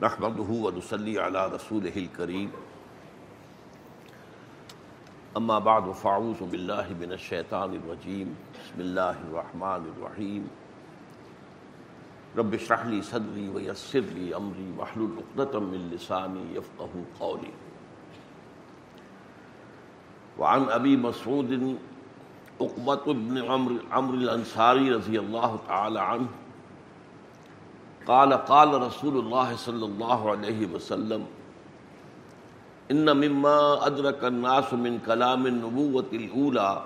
نحمده ونصلي على رسوله الكريم. اما بعد فاعوذ بالله من الشيطان الرجيم. بسم الله الرحمن الرحيم. رب اشرح لي صدري ويسر لي امري واحلل عقدة من لساني يفقهوا قولي. وعن ابي مسعود عقبة بن عمرو عمرو الانصاري رضي الله تعالى عنه قال قال رسول الله صلى الله عليه وسلم، ان مما ادرك الناس من كلام النبوة الاولى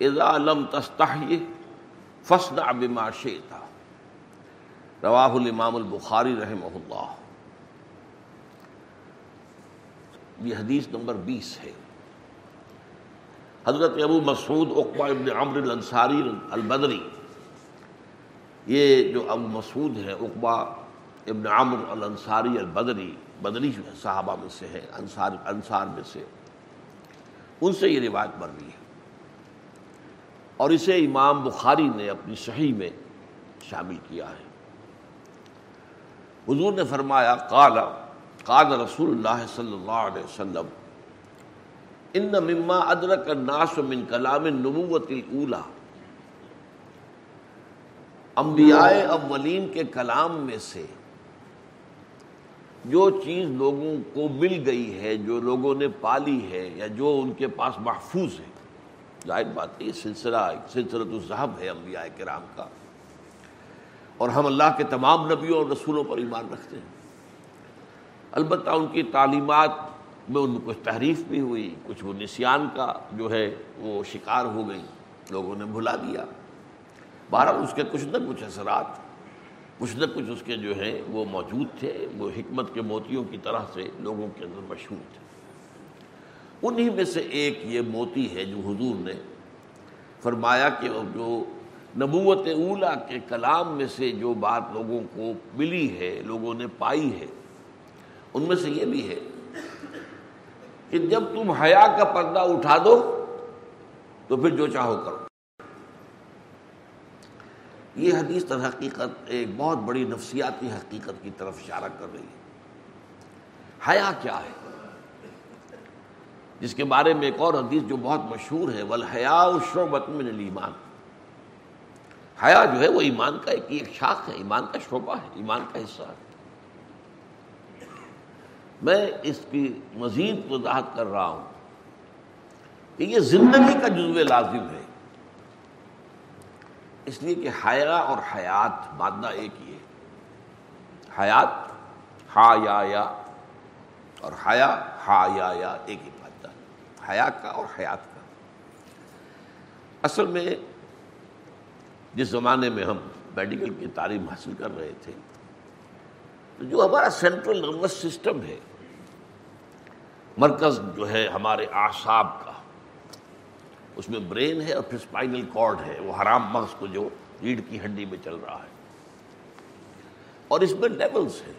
اذا لم تستحي فاصدع بما شئت. رواہ الامام البخاری رحمہ اللہ۔ یہ حدیث نمبر بیس ہے۔ حضرت ابو مسعود، عقبہ ابن عمرو الانصاری البدری یہ جو ابو مسعود ہے عقبہ ابن عمر الانصاری البدری، بدری جو ہے صحابہ میں سے ہے انصار انصار میں سے، ان سے یہ روایت مروی ہے۔ اور اسے امام بخاری نے اپنی صحیح میں شامل کیا ہے۔ حضور نے فرمایا، قال قال رسول اللہ صلی اللہ علیہ وسلم، ان مما ادرک الناس من کلام النبوت الاولی انبیاء اولین کے کلام میں سے جو چیز لوگوں کو مل گئی ہے، جو لوگوں نے پالی ہے یا جو ان کے پاس محفوظ ہے۔ ظاہر بات ہے، یہ سلسلہ، سلسلۃ الظہب ہے انبیاء کرام کا۔ اور ہم اللہ کے تمام نبیوں اور رسولوں پر ایمان رکھتے ہیں۔ البتہ ان کی تعلیمات میں ان کو کچھ تحریف بھی ہوئی، کچھ وہ نسیان کا جو ہے وہ شکار ہو گئی لوگوں نے بھلا دیا۔ بہرحال اس کے کچھ نہ کچھ اثرات، کچھ نہ کچھ اس کے جو ہیں وہ موجود تھے، وہ حکمت کے موتیوں کی طرح سے لوگوں کے اندر مشہور تھے۔ انہی میں سے ایک یہ موتی ہے جو حضور نے فرمایا کہ جو نبوت اولا کے کلام میں سے جو بات لوگوں کو ملی ہے، لوگوں نے پائی ہے، ان میں سے یہ بھی ہے کہ جب تم حیا کا پردہ اٹھا دو تو پھر جو چاہو کرو۔ یہ حدیث در حقیقت ایک بہت بڑی نفسیاتی حقیقت کی طرف اشارہ کر رہی ہے۔ حیا کیا ہے؟ جس کے بارے میں ایک اور حدیث جو بہت مشہور ہے، والحیا شعبۃ من الایمان۔ حیا جو ہے، وہ ایمان کا ایک ایک شاخ ہے، ایمان کا شعبہ ہے، ایمان کا حصہ ہے۔ میں اس کی مزید وضاحت کر رہا ہوں کہ یہ زندگی کا جزو لازم ہے۔ اس لیے کہ حیا اور حیات مادہ ایک ہی ہے۔ حیات ہا یا یا اور حیا ہا یا یا ایک ہی مادہ۔ حیا کا اور حیات کا۔ اصل میں جس زمانے میں ہم میڈیکل کی تعلیم حاصل کر رہے تھے، تو جو ہمارا سینٹرل نروس سسٹم ہے، مرکز جو ہے ہمارے اعصاب کا اس میں برین ہے اور پھر اسپائنل کارڈ ہے، وہ حرام مغز کو جو ریڑھ کی ہڈی میں چل رہا ہے۔ اور اس میں لیولز ہے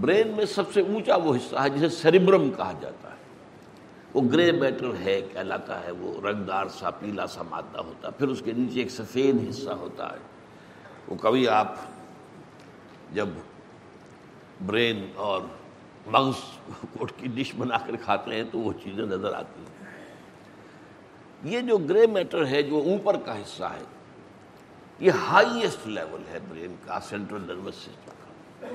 برین میں سب سے اونچا وہ حصہ ہے جسے سیریبرم کہا جاتا ہے۔ وہ گرے میٹر ہے، کہلاتا ہے، وہ رنگدار سا، پیلا سا مادہ ہوتا ہے۔ پھر اس کے نیچے ایک سفید حصہ ہوتا ہے۔ وہ کبھی آپ جب برین اور مغز کوٹ کی ڈش بنا کر کھاتے ہیں تو وہ چیزیں نظر آتی ہیں۔ یہ جو گرے میٹر ہے جو اوپر کا حصہ ہے، یہ ہائیسٹ لیول ہے برین کا سینٹرل نروس سسٹم کا۔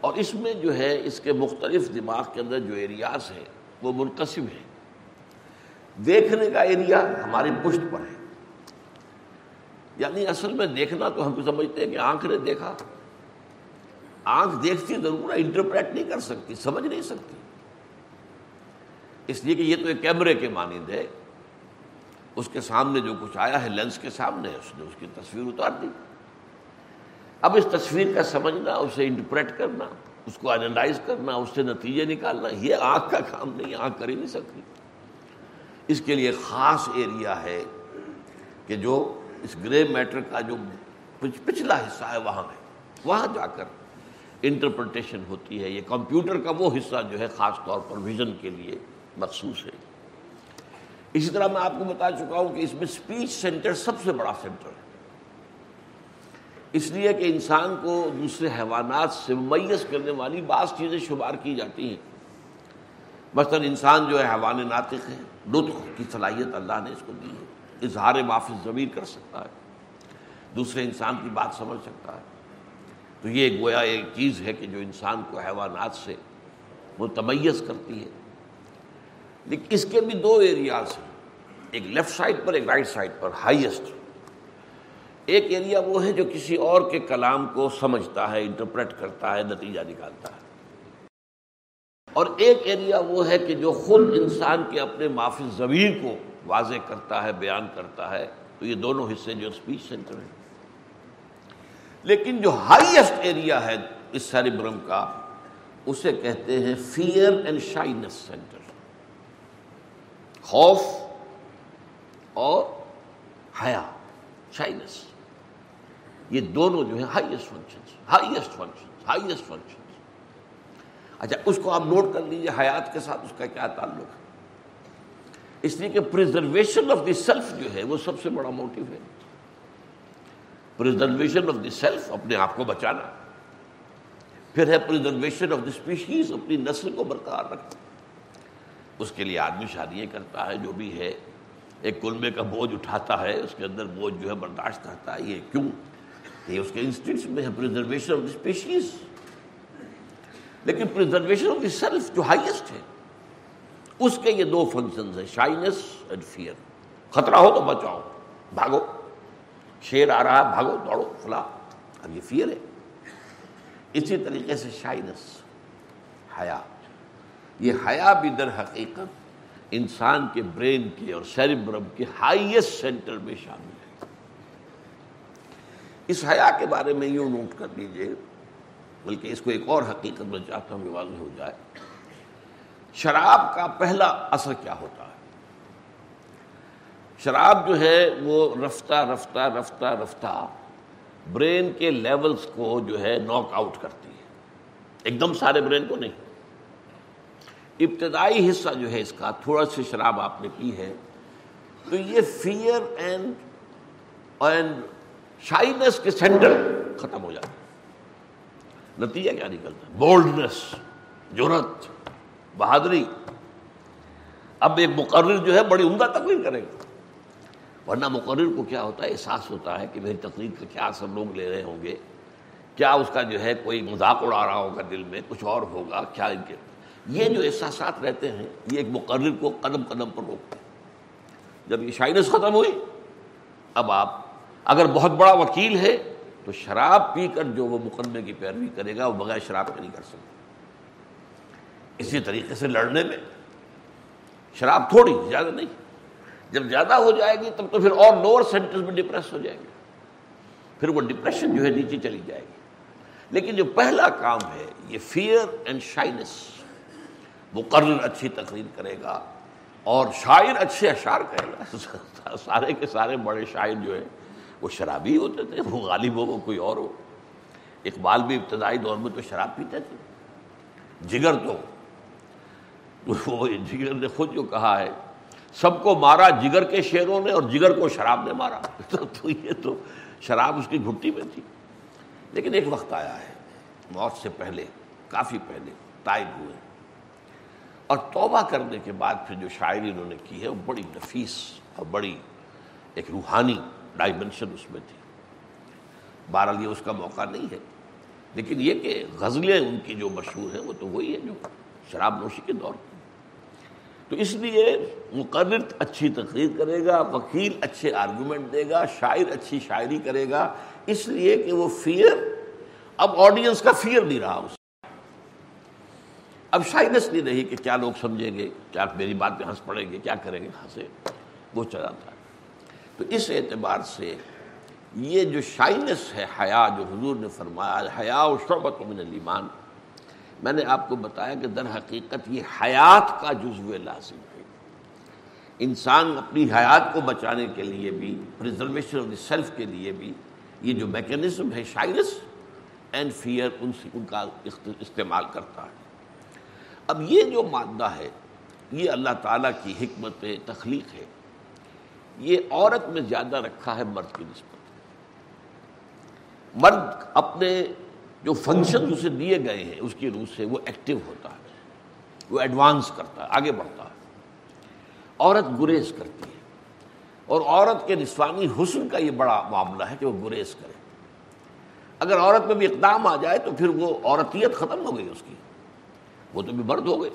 اور اس میں جو ہے، اس کے مختلف دماغ کے اندر جو ایریاز ہیں، وہ منقسم ہے دیکھنے کا ایریا ہماری پشت پر ہے۔ یعنی اصل میں دیکھنا تو ہم سمجھتے ہیں کہ آنکھ نے دیکھا۔ آنکھ دیکھتی ضرور انٹرپریٹ نہیں کر سکتی، سمجھ نہیں سکتی۔ اس لیے کہ یہ تو ایک کیمرے کے مانند ہے۔ اس کے سامنے جو کچھ آیا ہے لینس کے سامنے، اس نے اس کی تصویر اتار دی۔ اب اس تصویر کا سمجھنا، اسے انٹرپریٹ کرنا، اس کو انالائز کرنا، اس سے نتیجے نکالنا، یہ آنکھ کا کام نہیں، آنکھ کر ہی نہیں سکتی۔ اس کے لیے خاص ایریا ہے کہ جو اس گرے میٹر کا جو پچھلا حصہ ہے، وہاں ہے۔ وہاں جا کر انٹرپریٹیشن ہوتی ہے۔ یہ کمپیوٹر کا وہ حصہ جو ہے، خاص طور پر ویژن کے لیے مخصوص ہے۔ اسی طرح میں آپ کو بتا چکا ہوں کہ اس میں اسپیچ سینٹر سب سے بڑا سینٹر ہے۔ اس لیے کہ انسان کو دوسرے حیوانات سے ممیز کرنے والی بعض چیزیں شمار کی جاتی ہیں۔ مثلا انسان جو ہے حیوان ناطق ہے، لطف کی صلاحیت اللہ نے اس کو دی ہے۔ اظہار معافی ضمیر کر سکتا ہے۔ دوسرے انسان کی بات سمجھ سکتا ہے۔ تو یہ گویا ایک چیز ہے کہ جو انسان کو حیوانات سے متمیز کرتی ہے۔ لیکن اس کے بھی دو ایریاز ہیں۔ ایک لیفٹ سائڈ پر، ایک رائٹ سائڈ پر ہائیسٹ ایک ایریا وہ ہے جو کسی اور کے کلام کو سمجھتا ہے انٹرپریٹ کرتا ہے، نتیجہ نکالتا ہے۔ اور ایک ایریا وہ ہے کہ جو خود انسان کے اپنے معافی ضمیر کو واضح کرتا ہے، بیان کرتا ہے۔ تو یہ دونوں حصے جو اسپیچ سینٹر ہیں۔ لیکن جو ہائیسٹ ایریا ہے اس سیریبرم کا، اسے کہتے ہیں فیئر اینڈ شائنس سینٹر خوف اور حیا شائنس یہ دونوں جو ہیں highest function highest function highest function اچھا اس کو آپ نوٹ کر لیجیے حیات کے ساتھ، اس کا کیا تعلق ہے؟ اس لیے کہ پرزرویشن آف دی سیلف جو ہے، وہ سب سے بڑا موٹو ہے۔ پرزرویشن آف دی سیلف اپنے آپ کو بچانا۔ پھر ہے پرزرویشن آف دی اسپیشیز اپنی نسل کو برقرار رکھنا۔ اس کے لیے آدمی شادیاں کرتا ہے، جو بھی ہے، ایک کلبے کا بوجھ اٹھاتا ہے، اس کے اندر بوجھ جو ہے برداشت کرتا ہے، یہ کیوں؟ یہ اس کے انسٹنکٹس میں ہے پرزرویشن آف دی اسپیشیز لیکن پرزرویشن آف دی سیلف جو ہائیسٹ ہے، اس کے یہ دو فنکشنز ہیں شائنس اینڈ فیئر خطرہ ہو تو بچاؤ، بھاگو۔ شیر آ رہا بھاگو، دوڑو فلاں اب یہ فیئر ہے۔ اسی طریقے سے شائنس حیا۔ یہ حیا بھی در حقیقت انسان کے برین کے اور سیریبرم کے ہائیسٹ سینٹر میں شامل ہے۔ اس حیا کے بارے میں یوں نوٹ کر لیجیے، بلکہ اس کو ایک اور حقیقت میں چاہتا ہوں کہ واضح ہو جائے۔ شراب کا پہلا اثر کیا ہوتا ہے؟ شراب جو ہے وہ رفتہ رفتہ رفتہ رفتہ برین کے لیولز کو جو ہے ناک آؤٹ کرتی ہے۔ ایک دم سارے برین کو نہیں۔ ابتدائی حصہ جو ہے اس کا، تھوڑا سی شراب آپ نے پی ہے، تو یہ فیئر اینڈ اینڈ شائنس کے سینٹر ختم ہو جاتا نتیجہ کیا نکلتا ہے؟ بولڈنس جرت بہادری۔ اب ایک مقرر جو ہے بڑی عمدہ تقریر کرے گا۔ ورنہ مقرر کو کیا ہوتا ہے؟ احساس ہوتا ہے کہ میری تقریر کا کیا اثر لوگ لے رہے ہوں گے۔ کیا اس کا جو ہے کوئی مذاق اڑا رہا ہوگا دل میں؟ کچھ اور ہوگا۔ کیا ان کے یہ جو احساسات رہتے ہیں، یہ ایک مقرر کو قدم قدم پر روکتے ہیں۔ جب یہ شائنس ختم ہوئی، اب آپ، اگر بہت بڑا وکیل ہے، تو شراب پی کر جو وہ مقدمے کی پیروی کرے گا، وہ بغیر شراب کا نہیں کر سکتا۔ اسی طریقے سے لڑنے میں شراب تھوڑی، زیادہ نہیں۔ جب زیادہ ہو جائے گی، تب تو پھر اور لوور سینٹر میں ڈپریس ہو جائے گی پھر وہ ڈپریشن جو ہے، نیچے چلی جائے گی۔ لیکن جو پہلا کام ہے، یہ فیئر اینڈ شائنس۔ مقرر اچھی تقریر کرے گا اور شاعر اچھے اشعار کہے گا۔ سارے کے سارے بڑے شاعر جو ہے وہ شرابی ہوتے تھے، وہ غالب ہو، وہ کوئی اور ہو۔ اقبال بھی ابتدائی دور میں تو شراب پیتے تھے۔ جگر تو۔ وہ جگر نے خود جو کہا ہے، سب کو مارا جگر کے شیروں نے اور جگر کو شراب نے مارا۔ تو یہ تو شراب اس کی گھٹی میں تھی۔ لیکن ایک وقت آیا ہے، موت سے پہلے، کافی پہلے تائب ہوئے۔ اور توبہ کرنے کے بعد پھر جو شاعری انہوں نے کی ہے، وہ بڑی نفیس اور بڑی ایک روحانی ڈائمنشن اس میں تھی۔ بہرحال یہ اس کا موقع نہیں ہے۔ لیکن یہ کہ غزلیں ان کی جو مشہور ہیں، وہ تو وہی ہے جو شراب نوشی کے دور تو اس لیے مقرر اچھی تقریر کرے گا، وکیل اچھے آرگومنٹ دے گا، شاعر اچھی شاعری کرے گا۔ اس لیے کہ وہ فیئر اب آڈینس کا فیئر نہیں رہا اس اب شائنس نہیں رہی کہ کیا لوگ سمجھیں گے، کیا میری بات پہ ہنس پڑیں گے، کیا کریں گے ہنسے وہ چلاتا ہے تو اس اعتبار سے یہ جو شائنس ہے، حیا، جو حضور نے فرمایا، حیا و شعبت من الایمان۔ میں نے آپ کو بتایا کہ در حقیقت یہ حیات کا جزو لازم ہے۔ انسان اپنی حیات کو بچانے کے لیے بھی پرزرویشن آف دی سیلف کے لیے بھی یہ جو میکینزم ہے، شائنس اینڈ فیئر ان سے ان کا استعمال کرتا ہے۔ اب یہ جو مادہ ہے، یہ اللہ تعالیٰ کی حکمت تخلیق ہے۔ یہ عورت میں زیادہ رکھا ہے مرد کی نسبت۔ مرد اپنے جو فنکشن اسے دیے گئے ہیں، اس کی روح سے وہ ایکٹیو ہوتا ہے، وہ ایڈوانس کرتا ہے، آگے بڑھتا ہے۔ عورت گریز کرتی ہے۔ اور عورت کے نسوانی حسن کا یہ بڑا معاملہ ہے کہ وہ گریز کرے۔ اگر عورت میں بھی اقدام آ جائے تو پھر وہ عورتیت ختم ہو گئی اس کی۔ وہ تو بھی مرد ہو گئے۔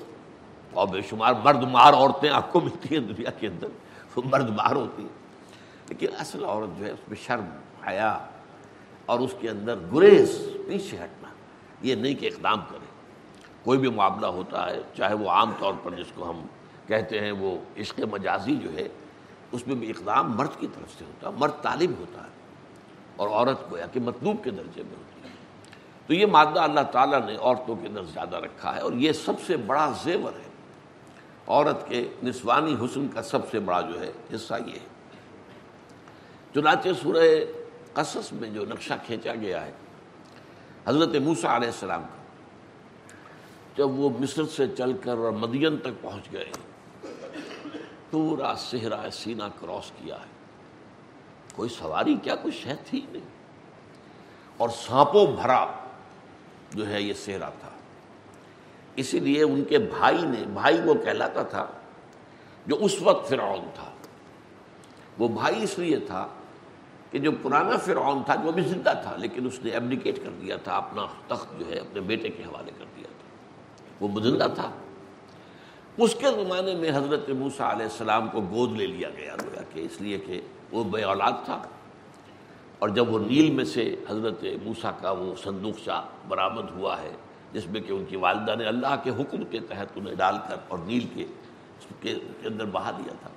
اور بے شمار مرد مار عورتیں آپ کو ملتی ہیں دنیا کے اندر، وہ مرد مار ہوتی ہیں۔ لیکن اصل عورت جو ہے، اس میں شرم، حیا اور اس کے اندر گریز پیچھے ہٹنا، یہ نہیں کہ اقدام کرے۔ کوئی بھی معاملہ ہوتا ہے، چاہے وہ عام طور پر جس کو ہم کہتے ہیں وہ عشق مجازی جو ہے، اس میں بھی اقدام مرد کی طرف سے ہوتا ہے، مرد طالب ہوتا ہے اور عورت کو یا کہ مطلوب کے درجے میں ہوتی ہے۔ تو یہ مادہ اللہ تعالیٰ نے عورتوں کے اندر زیادہ رکھا ہے اور یہ سب سے بڑا زیور ہے۔ عورت کے نسوانی حسن کا سب سے بڑا جو ہے حصہ یہ ہے۔ چنانچہ سورہ قصص میں جو نقشہ کھینچا گیا ہے، حضرت موسیٰ علیہ السلام کا، جب وہ مصر سے چل کر اور مدین تک پہنچ گئے، پورا صحرا سینہ کراس کیا ہے۔ کوئی سواری کیا؟ کوئی شہ تھی نہیں۔ اور سانپوں بھرا جو ہے یہ صحرا تھا۔ اسی لیے ان کے بھائی نے، بھائی وہ کہلاتا تھا جو اس وقت فرعون تھا۔ وہ بھائی اس لیے تھا کہ جو پرانا فرعون تھا، جو ابھی زندہ تھا، لیکن اس نے ایبلیکیٹ کر دیا تھا، اپنا تخت جو ہے، اپنے بیٹے کے حوالے کر دیا تھا۔ وہ زندہ تھا۔ اس کے زمانے میں حضرت موسیٰ علیہ السلام کو گود لے لیا گیا، گویا کہ اس لیے کہ وہ بے اولاد تھا۔ اور جب وہ نیل میں سے حضرت موسیٰ کا وہ صندوق شاہ برآمد ہوا ہے، جس میں کہ ان کی والدہ نے اللہ کے حکم کے تحت انہیں ڈال کر اور نیل کے اندر بہا دیا تھا۔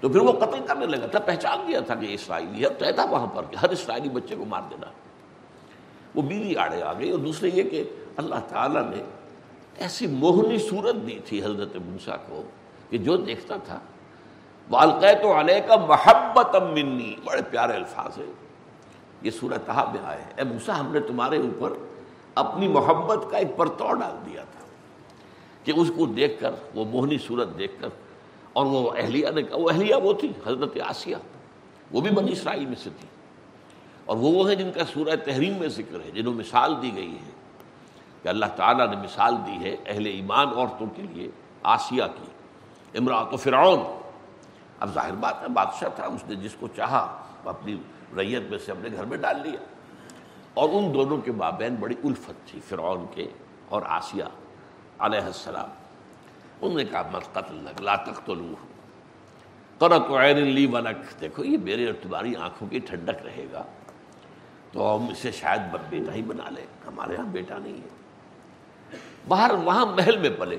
تو پھر وہ قتل کرنے لگا تھا، پہچان دیا تھا کہ اسرائیلی ہے طے تھا وہاں پر کہ ہر اسرائیلی بچے کو مار دینا۔ وہ بیوی آڑے آ گئی اور دوسرے یہ کہ اللہ تعالیٰ نے ایسی موہنی صورت دی تھی حضرت موسا کو کہ جو دیکھتا تھا والقع تو علیہ کا محبت منی بڑے پیارے الفاظ ہے یہ صورت میں آئے اے موسا ہم نے تمہارے اوپر اپنی محبت کا ایک پرتو ڈال دیا تھا کہ اس کو دیکھ کر، وہ موہنی صورت دیکھ کر، اور وہ اہلیہ نے کہا، وہ اہلیہ وہ تھی، حضرت آسیہ وہ بھی بنی اسرائیل میں سے تھی۔ اور وہ وہ ہیں جن کا سورہ تحریم میں ذکر ہے، جنہوں مثال دی گئی ہے کہ اللہ تعالیٰ نے مثال دی ہے اہل ایمان عورتوں کے لیے آسیہ کی امراۃ و فرعون۔ اب ظاہر بات ہے، بادشاہ تھا، اس نے جس کو چاہا اپنی ریت میں سے اپنے گھر میں ڈال لیا۔ اور ان دونوں کے مابین بڑی الفت تھی، فرعون کے اور آسیہ علیہ السلام۔ انہوں نے کہا، مت قتل لگ لا تختلو قرت عین لی ولک دیکھو، یہ میرے اور تمہاری آنکھوں کی ٹھنڈک رہے گا۔ تو ہم اسے شاید بیٹا ہی بنا لیں۔ ہمارے ہاں بیٹا نہیں ہے۔ باہر وہاں محل میں پلے۔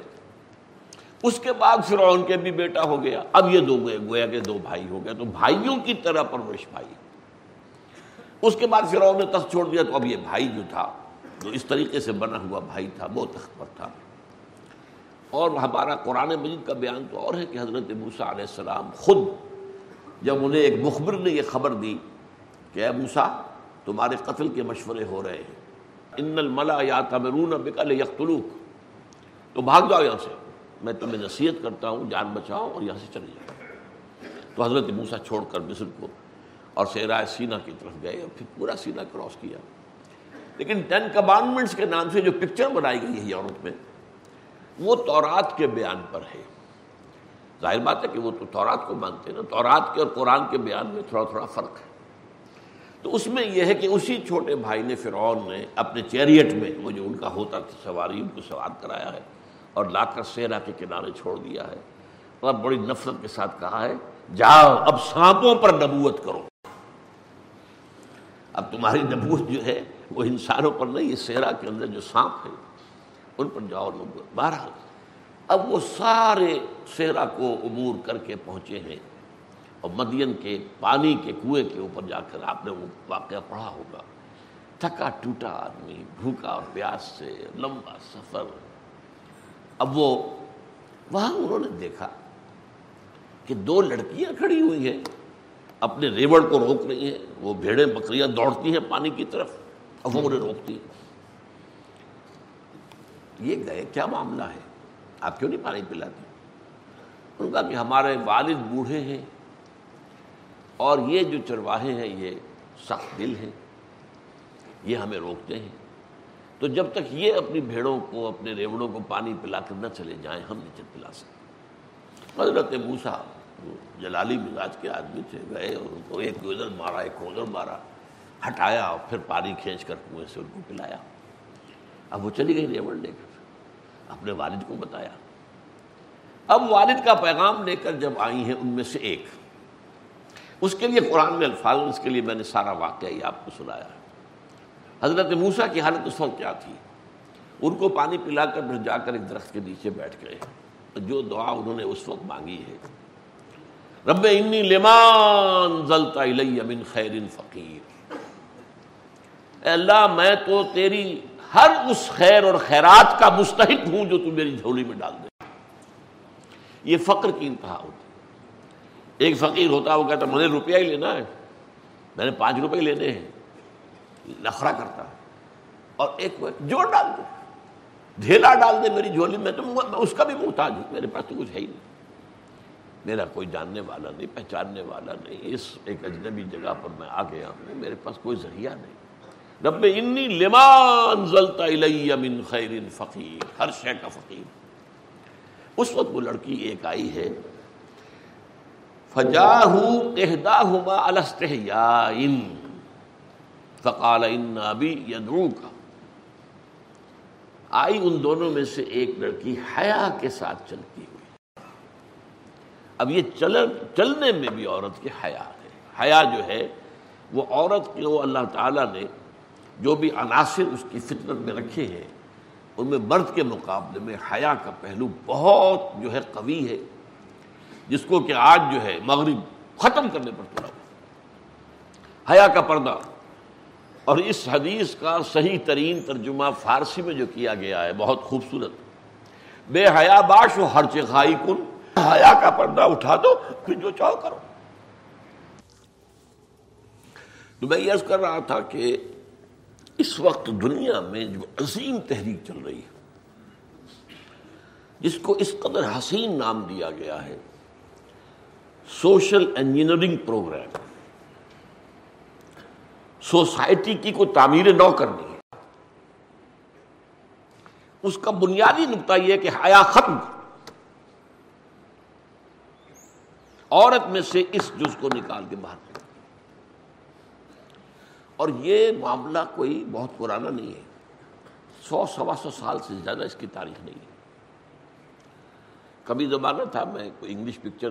اس کے بعد فرعون کے بھی بیٹا ہو گیا۔ اب یہ دو گئے گویا کے دو بھائی ہو گیا تو بھائیوں کی طرح پرورش بھائی۔ اس کے بعد فرعون نے تخت چھوڑ دیا۔ تو اب یہ بھائی جو تھا، جو اس طریقے سے بنا ہوا بھائی تھا، وہ تخت پر تھا۔ اور ہمارا قرآن مجید کا بیان تو اور ہے کہ حضرت موسیٰ علیہ السلام خود جب انہیں ایک مخبر نے یہ خبر دی کہ اے موسیٰ، تمہارے قتل کے مشورے ہو رہے ہیں۔ ان الملا یا تمرون بکل یختلوک تو بھاگ جاؤ یہاں سے۔ میں تمہیں نصیحت کرتا ہوں، جان بچاؤ اور یہاں سے چلے جاؤ۔ تو حضرت موسیٰ چھوڑ کر مصر کو اور سیرائے سینا کی طرف گئے اور پھر پورا سینا کراس کیا۔ لیکن ٹین کمانڈمنٹس کے نام سے جو پکچر بنائی گئی ہے یورپ میں، وہ تورات کے بیان پر ہے۔ ظاہر بات ہے کہ وہ تو تورات کو مانتے ہیں نا، تورات کے اور قرآن کے بیان میں تھوڑا تھوڑا فرق ہے۔ تو اس میں یہ ہے کہ اسی چھوٹے بھائی نے فرعون نے اپنے چیریٹ میں، وہ جو ان کا ہوتا تھا سواری، ان کو سوار کرایا ہے۔ اور لا کر سیرا کے کنارے چھوڑ دیا ہے۔ اور بڑی نفرت کے ساتھ کہا ہے، جاؤ اب سانپوں پر نبوت کرو۔ اب تمہاری نبوت جو ہے، وہ انسانوں پر نہیں یہ سیرا کے اندر جو سانپ ہے، ان پر جاؤ نبوت بہرحال، اب وہ سارے صحرا کو عبور کر کے پہنچے ہیں۔ اور مدین کے، پانی کے کنویں کے اوپر جا کر آپ نے وہ واقعہ پڑھا ہوگا۔ تھکا ٹوٹا آدمی، بھوکا اور پیاس سے، لمبا سفر۔ اب وہ وہاں انہوں نے دیکھا کہ دو لڑکیاں کھڑی ہوئی ہیں، اپنے ریوڑ کو روک رہی ہیں، وہ بھیڑیں بکریاں دوڑتی ہیں پانی کی طرف اور وہ انہیں روکتی ہیں۔ یہ گئے، کیا معاملہ ہے؟ آپ کیوں نہیں پانی پلاتے؟ ان کا کہ ہمارے والد بوڑھے ہیں اور یہ جو چرواہے ہیں، یہ سخت دل ہیں، یہ ہمیں روکتے ہیں۔ تو جب تک یہ اپنی بھیڑوں کو، اپنے ریوڑوں کو پانی پلا کر نہ چلے جائیں، ہم نہیں پلا سکتے حضرت موسا جلالی مزاج کے آدمی تھے، گئے اور ان کو ایک ادھر مارا، ایک ادھر مارا، ہٹایا اور پھر پانی کھینچ کر کنویں سے ان کو پلایا۔ اب وہ چلی گئی ریوڑ لے کر۔ اپنے والد کو بتایا۔ اب والد کا پیغام لے کر جب آئی ہیں ان میں سے ایک۔ اس کے لیے قرآن میں الفاظ، اس کے لیے میں نے سارا واقعہ ہی آپ کو سنایا۔ ہے حضرت موسا کی حالت اس وقت کیا تھی؟ ان کو پانی پلا کر پھر جا کر ایک درخت کے نیچے بیٹھ گئے۔ جو دعا انہوں نے اس وقت مانگی ہے۔ رب انی لمان زلتا من خیر فقیر۔ اے اللہ، میں تو تیری ہر اس خیر اور خیرات کا مستحق ہوں جو تم میری جھولی میں ڈال دے۔ یہ فقر کی انتہا ہوتی ایک فقیر ہوتا وہ کہتا مجھے روپیہ ہی لینا ہے۔ میں نے پانچ روپے لینے ہیں۔ لخرا کرتا اور ایک جوڑ ڈال دے۔ ڈھیلا ڈال دے میری جھولی میں تو اس کا بھی محتاج ہوں۔ میرے پاس تو کچھ ہے ہی نہیں۔ میرا کوئی جاننے والا نہیں، پہچاننے والا نہیں۔ اس ایک اجنبی جگہ پر میں آ گیا ہوں۔ میرے پاس کوئی ذریعہ نہیں۔ رب انی لمان زلتا من خیر فقیر۔ ہر شے کا فقیر۔ اس وقت وہ لڑکی ایک آئی ہے۔ فجاہ احداہما الستحیائن فقال ان ابی یدعو کا آئی ان دونوں میں سے ایک لڑکی حیا کے ساتھ چلتی ہوئی. اب یہ چل، چلنے میں بھی عورت کی حیا ہے. حیا جو ہے، وہ عورت کے وہ اللہ تعالیٰ نے جو بھی عناصر اس کی فطرت میں رکھے ہیں، ان میں مرد کے مقابلے میں حیا کا پہلو بہت جو ہے قوی ہے، جس کو کہ آج جو ہے مغرب ختم کرنے پر تھوڑا حیا کا پردہ اور اس حدیث کا صحیح ترین ترجمہ فارسی میں جو کیا گیا ہے، بہت خوبصورت۔ بے حیا باش و ہر چکھائی کن، حیا کا پردہ اٹھا دو، پھر جو چاہو کرو۔ تو میں یہ کر رہا تھا کہ اس وقت دنیا میں جو عظیم تحریک چل رہی ہے، جس کو اس قدر حسین نام دیا گیا ہے، سوشل انجینئرنگ پروگرام۔ سوسائٹی کی کوئی تعمیر نو کرنی ہے۔ اس کا بنیادی نقطہ یہ کہ حیا ختم۔ عورت میں سے اس جز کو نکال کے باہر۔ اور یہ معاملہ کوئی بہت پرانا نہیں ہے۔ سو سوا سو سال سے زیادہ اس کی تاریخ نہیں ہے۔ کبھی زمانہ تھا، میں کوئی انگلش پکچر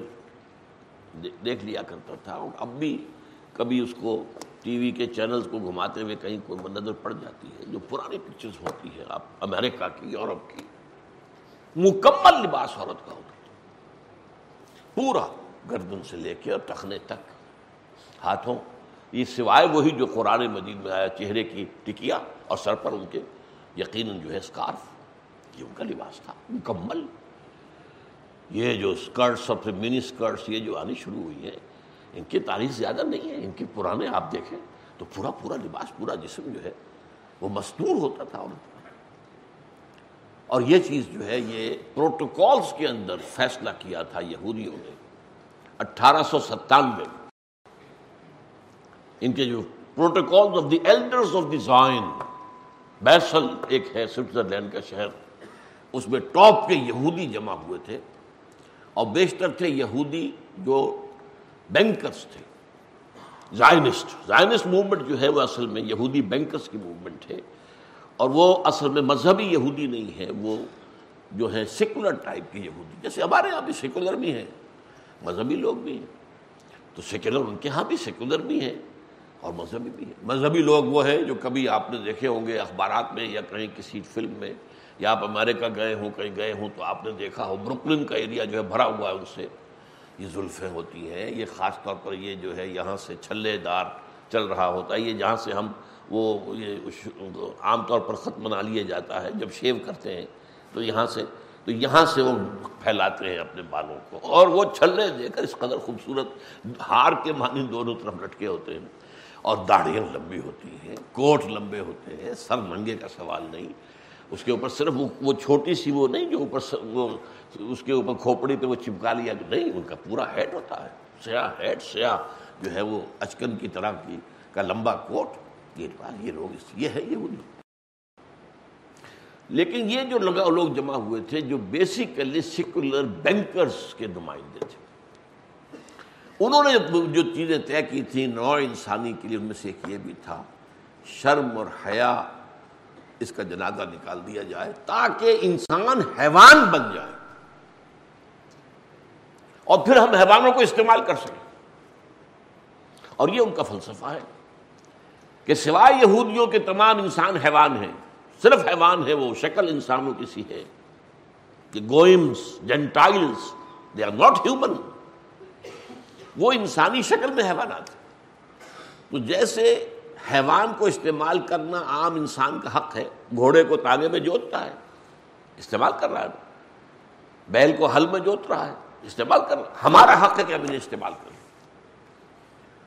دیکھ لیا کرتا تھا اور اب بھی کبھی اس کو ٹی وی کے چینلز کو گھماتے ہوئے کہیں کوئی نظر پڑ جاتی ہے، جو پرانی پکچرز ہوتی ہے آپ امریکہ کی، یورپ کی، مکمل لباس عورت کا ہوتا پورا گردن سے لے کے اور ٹخنے تک۔ ہاتھوں، یہ سوائے وہی جو قرآن مجید میں آیا، چہرے کی ٹکیا اور سر پر ان کے یقیناً جو ہے اسکارف یہ ان کا لباس تھا۔ مکمل۔ یہ جو اسکرٹس اور پھر منی اسکرٹس یہ جو آنی شروع ہوئی ہیں ان کی تاریخ زیادہ نہیں ہے، ان کے پرانے آپ دیکھیں۔ تو پورا پورا لباس، پورا جسم جو ہے، وہ مستور ہوتا تھا عورت اور یہ چیز جو ہے، یہ پروٹوکالز کے اندر فیصلہ کیا تھا یہودیوں نے۔ اٹھارہ سو ستانوے۔ ان کے جو protocol of the elders of the Zion, Basel ایک ہے، سوئٹزرلینڈ کا شہر۔ اس میں ٹاپ کے یہودی جمع ہوئے تھے اور بیشتر تھے یہودی جو بینکرز تھے۔ زائنسٹ زائنسٹ موومنٹ جو ہے وہ اصل میں یہودی بینکرز کی موومنٹ ہے۔ اور وہ اصل میں مذہبی یہودی نہیں ہے، وہ جو ہے سیکولر ٹائپ کی یہودی۔ جیسے ہمارے یہاں بھی سیکولر بھی ہیں، مذہبی لوگ بھی ہیں۔ تو سیکولر ان کے ہاں بھی سیکولر بھی ہیں اور مذہبی بھی ہے مذہبی لوگ وہ ہیں جو کبھی آپ نے دیکھے ہوں گے اخبارات میں یا کہیں کسی فلم میں یا آپ امریکہ گئے ہوں، کہیں گئے ہوں تو آپ نے دیکھا ہو بروکلن کا ایریا جو ہے بھرا ہوا ہے ان سے۔ یہ زلفیں ہوتی ہیں، یہ خاص طور پر یہ جو ہے یہاں سے چھلے دار چل رہا ہوتا ہے، یہ جہاں سے ہم وہ یہ عام طور پر خط بنا لیا جاتا ہے، جب شیو کرتے ہیں تو یہاں سے، تو یہاں سے وہ پھیلاتے ہیں اپنے بالوں کو، اور وہ چھلے دے کر اس قدر خوبصورت ہار کے معنی دونوں طرف لٹکے ہوتے ہیں، اور داڑھیاں لمبی ہوتی ہیں، کوٹ لمبے ہوتے ہیں، سر منگے کا سوال نہیں اس کے اوپر صرف وہ چھوٹی سی وہ نہیں جو اوپر وہ اس کے اوپر کھوپڑی پہ وہ چپکا لیا نہیں، ان کا پورا ہیڈ ہوتا ہے۔ سیاہ ہیڈ، سیاہ جو ہے وہ اچکن کی طرح کی کا لمبا کوٹ۔ یہ یہ لوگ یہ ہے یہ لیکن یہ جو لگا لوگ جمع ہوئے تھے، جو بیسیکلی سیکولر بینکرز کے نمائندے تھے۔ انہوں نے جو چیزیں طے کی تھیں نو انسانی کے لیے ان میں سے ایک یہ بھی تھا، شرم اور حیا۔ اس کا جنازہ نکال دیا جائے تاکہ انسان حیوان بن جائے اور پھر ہم حیوانوں کو استعمال کر سکیں۔ اور یہ ان کا فلسفہ ہے کہ سوائے یہودیوں کے تمام انسان حیوان ہیں، صرف حیوان ہے وہ شکل انسانوں کی سی ہے کہ goyims gentiles they are not human وہ انسانی شکل میں حیوانات تو جیسے حیوان کو استعمال کرنا عام انسان کا حق ہے، گھوڑے کو تانے میں جوتتا ہے، استعمال کر رہا ہے۔ بیل کو حل میں جوت رہا ہے، استعمال کر رہا ہمارا حق ہے کہ ہم انہیں استعمال کریں۔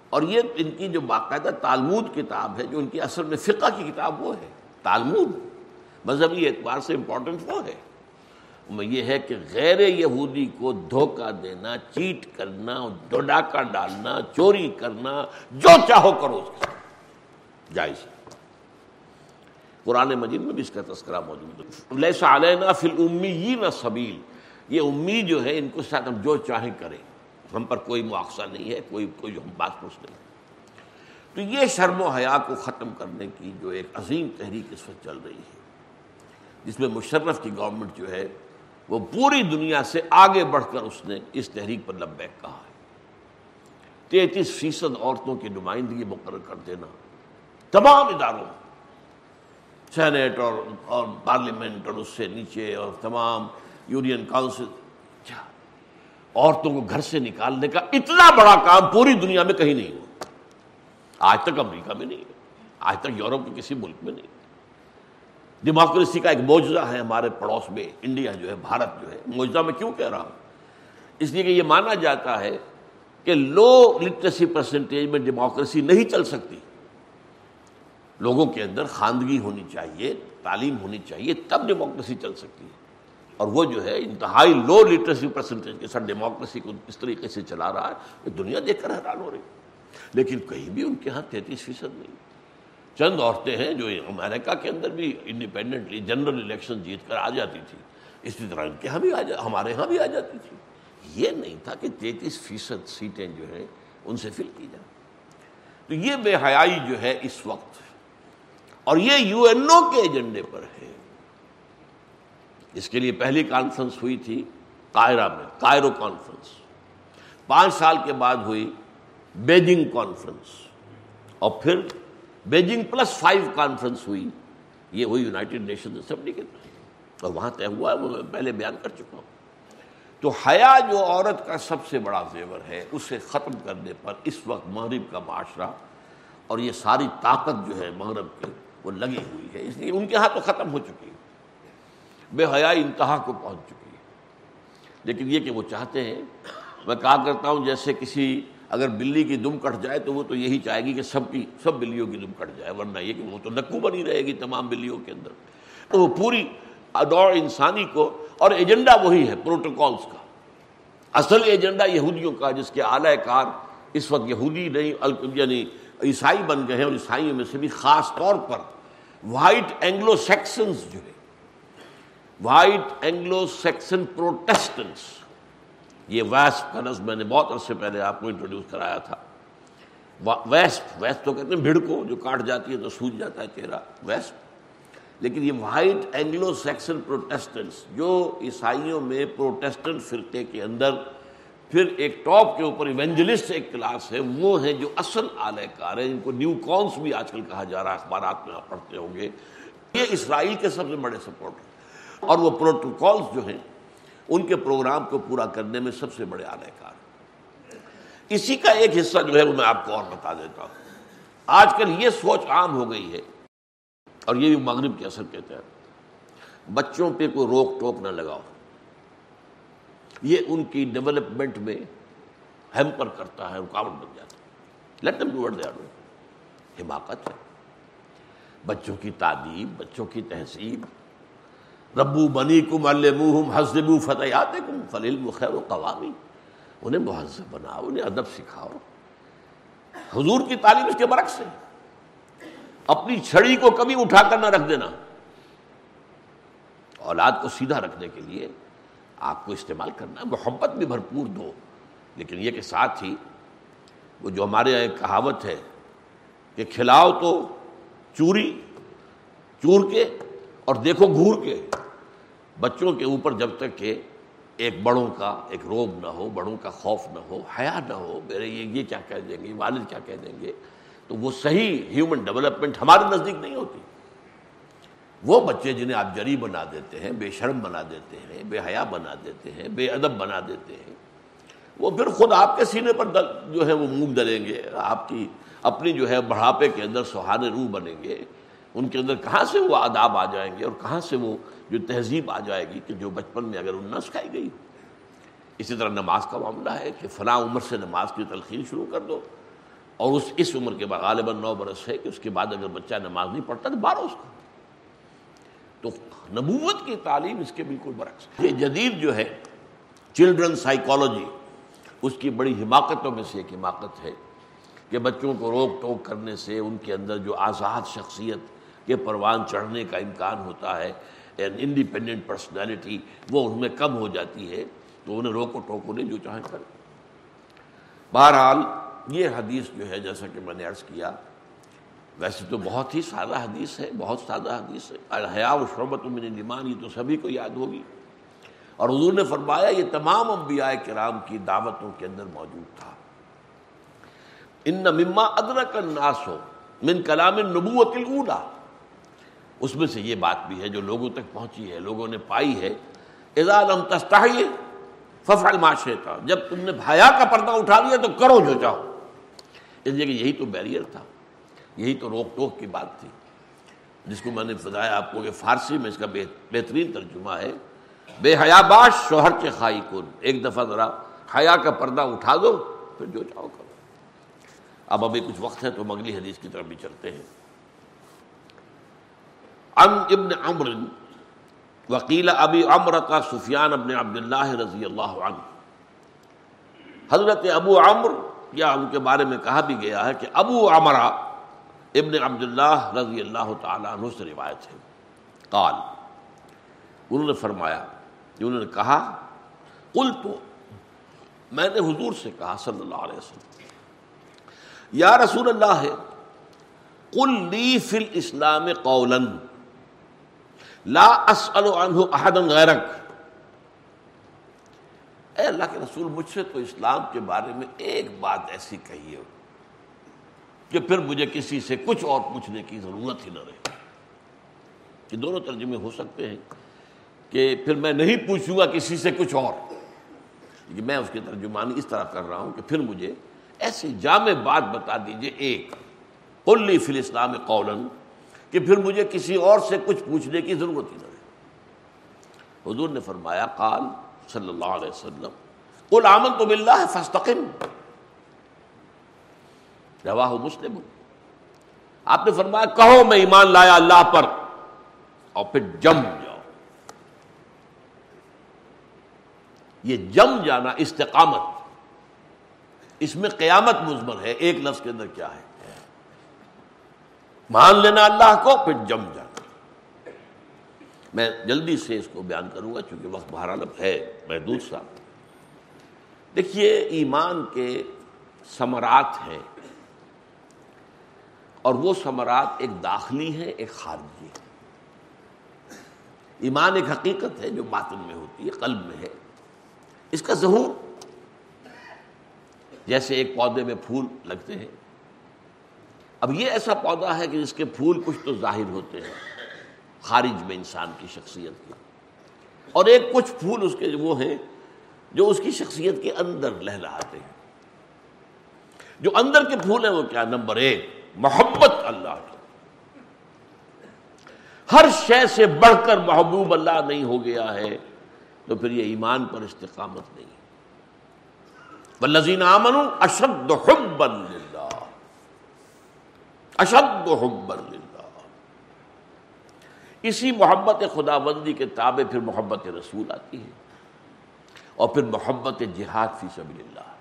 اور یہ ان کی جو باقاعدہ تالمود کتاب ہے، جو ان کی اصل میں فقہ کی کتاب وہ ہے، تالمود۔ مذہبی اعتبار سے امپورٹنٹ وہ ہے۔ یہ ہے کہ غیر یہودی کو دھوکہ دینا، چیٹ کرنا ڈاکہ ڈالنا، چوری کرنا، جو چاہو کرو اس کے ساتھ۔ جائز قرآن مجید میں بھی اس کا تذکرہ موجود ہے۔ علینا فی الامی نہ سبیل۔ یہ امید جو ہے، ان کو ساتھ ہم جو چاہیں کریں۔ ہم پر کوئی مواخذہ نہیں ہے، کوئی کوئی ہم بات پوچھ نہیں تو یہ شرم و حیا کو ختم کرنے کی جو ایک عظیم تحریک اس وقت چل رہی ہے، جس میں مشرف کی گورنمنٹ جو ہے، وہ پوری دنیا سے آگے بڑھ کر اس نے اس تحریک پر لبیک کہا ہے۔ تینتیس فیصد عورتوں کی نمائندگی مقرر کر دینا۔ تمام اداروں سینٹ اور اور پارلیمنٹ اور اس سے نیچے اور تمام یونین کاؤنسل۔ اچھا، عورتوں کو گھر سے نکالنے کا اتنا بڑا کام پوری دنیا میں کہیں نہیں ہوا۔ آج تک امریکہ میں نہیں آج تک یورپ کے کسی ملک میں نہیں ڈیموکریسی کا ایک موجودہ ہے ہمارے پڑوس میں، انڈیا جو ہے، بھارت جو ہے۔ موجودہ میں کیوں کہہ رہا ہوں؟ اس لیے کہ یہ مانا جاتا ہے کہ لو لٹریسی پرسنٹیج میں ڈیموکریسی نہیں چل سکتی۔ لوگوں کے اندر خواندگی ہونی چاہیے، تعلیم ہونی چاہیے، تب ڈیموکریسی چل سکتی ہے۔ اور وہ جو ہے، انتہائی لو لٹریسی پرسنٹیج کے ساتھ ڈیموکریسی کو اس طریقے سے چلا رہا ہے دنیا دیکھ کر حیران ہو رہی لیکن کہیں بھی ان کے ہاں تینتیس فیصد نہیں۔ چند عورتیں ہیں جو امریکہ کے اندر بھی انڈیپینڈنٹلی جنرل الیکشن جیت کر آ جاتی تھی۔ اسی طرح ان کے یہاں بھی آ جا، ہمارے یہاں بھی آ جاتی تھی۔ یہ نہیں تھا کہ تینتیس فیصد سیٹیں جو ہیں ان سے فل کی جائیں۔ تو یہ بے حیائی جو ہے اس وقت اور یہ یو این او کے ایجنڈے پر ہے۔ اس کے لیے پہلی کانفرنس ہوئی تھی قاہرہ میں قائرو کانفرنس۔ پانچ سال کے بعد ہوئی بیجنگ کانفرنس۔ اور پھر بیجنگ پلس فائیو کانفرنس ہوئی۔ یہ ہوئی یونائٹڈ نیشن اسمبلی کے۔ اور وہاں طے ہوا ہے وہ میں پہلے بیان کر چکا ہوں۔ تو حیا جو عورت کا سب سے بڑا زیور ہے، اسے ختم کرنے پر اس وقت مغرب کا معاشرہ اور یہ ساری طاقت جو ہے مغرب کی وہ لگی ہوئی ہے۔ اس لیے ان کے ہاں تو ختم ہو چکی ہے بے حیا انتہا کو پہنچ چکی ہے لیکن یہ کہ وہ چاہتے ہیں، میں کہا کرتا ہوں، جیسے کسی اگر بلی کی دم کٹ جائے تو وہ تو یہی چاہے گی کہ سب کی، سب بلیوں کی دم کٹ جائے، ورنہ یہ کہ وہ تو نکو بنی رہے گی تمام بلیوں کے اندر۔ تو وہ پوری دور انسانی کو، اور ایجنڈا وہی ہے پروٹوکالس کا۔ اصل ایجنڈا یہودیوں کا، جس کے اعلی کار اس وقت یہودی نہیں یعنی عیسائی بن گئے ہیں اور عیسائیوں میں سے بھی خاص طور پر وائٹ اینگلو سیکسنز جو ہے وائٹ اینگلو سیکسن پروٹیسٹنس یہ ویسپ کا لفظ میں نے بہت عرصے پہلے آپ کو انٹروڈیوس کرایا تھا۔ ویسپ ویسپ تو کہتے ہیں بھیڑ کو جو کاٹ جاتی ہے تو سوج جاتا ہے چہرہ ویسپ لیکن یہ وائٹ اینگلو سیکسن پروٹیسٹنٹس جو عیسائیوں میں پروٹیسٹنٹ فرقے کے اندر پھر ایک ٹاپ کے اوپر ایونجلسٹ ایک کلاس ہے، وہ ہیں جو اصل اعلی کار ہیں ان کو نیو کونس بھی آج کل کہا جا رہا ہے، اخبارات میں آپ پڑھتے ہوں گے۔ یہ اسرائیل کے سب سے بڑے سپورٹ اور وہ پروٹوکالس جو ہیں، ان کے پروگرام کو پورا کرنے میں سب سے بڑے اعلی کار اسی کا ایک حصہ جو ہے، وہ میں آپ کو اور بتا دیتا ہوں۔ آج کل یہ سوچ عام ہو گئی ہے، اور یہ بھی مغرب کے اثر کہتے ہیں بچوں پہ کوئی روک ٹوک نہ لگاؤ۔ یہ ان کی ڈیولپمنٹ میں ہیمپر کرتا ہے، رکاوٹ بن جاتا ہے۔ لیٹ ڈو حماقت ہے۔ بچوں کی تعلیم، بچوں کی تہذیب۔ ربو بنی کم المحم حسب فتحات کم فلیل خیر و قوامی۔ انہیں مہذب بناؤ، انہیں ادب سکھاؤ۔ حضور کی تعلیم اس کے برعکس ہے۔ اپنی چھڑی کو کبھی اٹھا کر نہ رکھ دینا۔ اولاد کو سیدھا رکھنے کے لیے آپ کو استعمال کرنا محبت بھی بھرپور دو۔ لیکن یہ کہ ساتھ ہی وہ جو ہمارے یہاں ایک کہاوت ہے کہ کھلاؤ تو چوری، چور کے اور دیکھو گھور کے۔ بچوں کے اوپر جب تک کہ ایک بڑوں کا ایک روب نہ ہو، بڑوں کا خوف نہ ہو، حیا نہ ہو، میرے یہ یہ کیا کہہ دیں گے، والد کیا کہہ دیں گے؟ تو وہ صحیح ہیومن ڈیولپمنٹ ہمارے نزدیک نہیں ہوتی۔ وہ بچے جنہیں آپ جری بنا دیتے ہیں، بے شرم بنا دیتے ہیں، بے حیا بنا دیتے ہیں، بے ادب بنا دیتے ہیں، وہ پھر خود آپ کے سینے پر جو ہے وہ منہ ڈلیں گے، آپ کی اپنی جو ہے بڑھاپے کے اندر سہانے روح بنیں گے، ان کے اندر کہاں سے وہ آداب آ جائیں گے اور کہاں سے وہ جو تہذیب آ جائے گی کہ جو بچپن میں اگر ان نہ سکھائی گئی اسی طرح نماز کا معاملہ ہے کہ فلاں عمر سے نماز کی تلخین شروع کر دو اور اس اس عمر کے بعد غالباً نو برس ہے کہ اس کے بعد اگر بچہ نماز نہیں پڑھتا تو بارہ اس کو۔ تو نبوت کی تعلیم اس کے بالکل برعکس یہ جدید جو ہے چلڈرن سائیکالوجی اس کی بڑی حماقتوں میں سے ایک حماقت ہے کہ بچوں کو روک ٹوک کرنے سے ان کے اندر جو آزاد شخصیت کے پروان چڑھنے کا امکان ہوتا ہے انڈیپینڈنٹ پرسنالٹی وہ ان میں کم ہو جاتی ہے، تو انہیں روکو ٹوکو نہیں جو چاہیں کریں۔ بہرحال، یہ حدیث جو ہے، جیسا کہ میں نے عرض کیا ویسے تو بہت ہی سادہ حدیث ہے، بہت سادہ حدیث ہے۔ الحیا و شعبت من المان یہ تو سبھی کو یاد ہوگی۔ اور حضور نے فرمایا، یہ تمام انبیاء کرام کی دعوتوں کے اندر موجود تھا۔ ان مما ادرک الناس ہو من کلام نبوت الاولا اس میں سے یہ بات بھی ہے جو لوگوں تک پہنچی ہے، لوگوں نے پائی ہے۔ اذا لم تستحی ففعل ما شئت۔ جب تم نے بھایا کا پردہ اٹھا لیا تو کرو جو چاہو۔ اس لیے کہ یہی تو بیریئر تھا۔ یہی تو روک ٹوک کی بات تھی۔ جس کو میں نے بتایا آپ کو کہ فارسی میں اس کا بہترین ترجمہ ہے۔ بے حیا باش، شوہر کے خائی کن۔ ایک دفعہ ذرا حیا کا پردہ اٹھا دو، پھر جو چاہو کرو۔ اب ابھی کچھ وقت ہے تو اگلی حدیث کی طرف بھی چلتے ہیں۔ ام ابن عمر وکیل ابی امرتا سفیان ابن عبد اللہ رضی اللہ عنہ۔ حضرت ابو عمر یا ان کے بارے میں کہا بھی گیا ہے کہ ابو عمرہ ابن عبداللہ رضی اللہ تعالیٰ عنہ سے روایت ہے۔ قال، انہوں نے فرمایا، انہوں نے کہا قل تو میں نے حضور سے کہا صلی اللہ علیہ وسلم، یا رسول اللہ ہے قل لی فی الاسلام قولا، لا اسأل عنہ احدا غیرک۔ اے اللہ کے رسول، مجھ سے تو اسلام کے بارے میں ایک بات ایسی کہی ہے۔ کہ پھر مجھے کسی سے کچھ اور پوچھنے کی ضرورت ہی نہ رہے۔ کہ دونوں ترجمے ہو سکتے ہیں کہ پھر میں نہیں پوچھوں گا کسی سے کچھ اور۔ میں اس کے ترجمانی اس طرح کر رہا ہوں کہ پھر مجھے ایسی جامع بات بتا دیجیے۔ ایک قلی فی الاسلام قولن کہ پھر مجھے کسی اور سے کچھ پوچھنے کی ضرورت ہی نہ رہے۔ حضور نے فرمایا، قال صلی اللہ علیہ وسلم، قل آمنت باللہ فاستقم۔ رواہ مسلم۔ آپ نے فرمایا، کہو میں ایمان لایا اللہ پر۔ اور پھر جم جاؤ۔ یہ جم جانا استقامت۔ اس میں قیامت مزمر ہے۔ ایک لفظ کے اندر کیا ہے؟ مان لینا اللہ کو، پھر جم جانا۔ میں جلدی سے اس کو بیان کروں گا، چونکہ وقت بہرحال ہے، محدود سا۔ دیکھیے، ایمان کے ثمرات ہیں۔ اور وہ ثمرات ایک داخلی ہے ایک خارجی ہے ایمان ایک حقیقت ہے جو باطن میں ہوتی ہے، قلب میں ہے۔ اس کا ظہور جیسے ایک پودے میں پھول لگتے ہیں۔ اب یہ ایسا پودا ہے کہ جس کے پھول کچھ تو ظاہر ہوتے ہیں، خارج میں انسان کی شخصیت کے اور ایک کچھ پھول اس کے وہ ہیں جو اس کی شخصیت کے اندر لہلاتے ہیں۔ جو اندر کے پھول ہیں وہ کیا؟ نمبر ایک۔ محبت اللہ کی۔ ہر شے سے بڑھ کر محبوب اللہ نہیں ہو گیا ہے، تو پھر یہ ایمان پر استقامت نہیں۔ بلزین امن اشد حب اللہ اشد حب اللہ اسی محبت خدا بندی کے تابع پھر محبت رسول آتی ہے۔ اور پھر محبت جہاد فی سبیل اللہ۔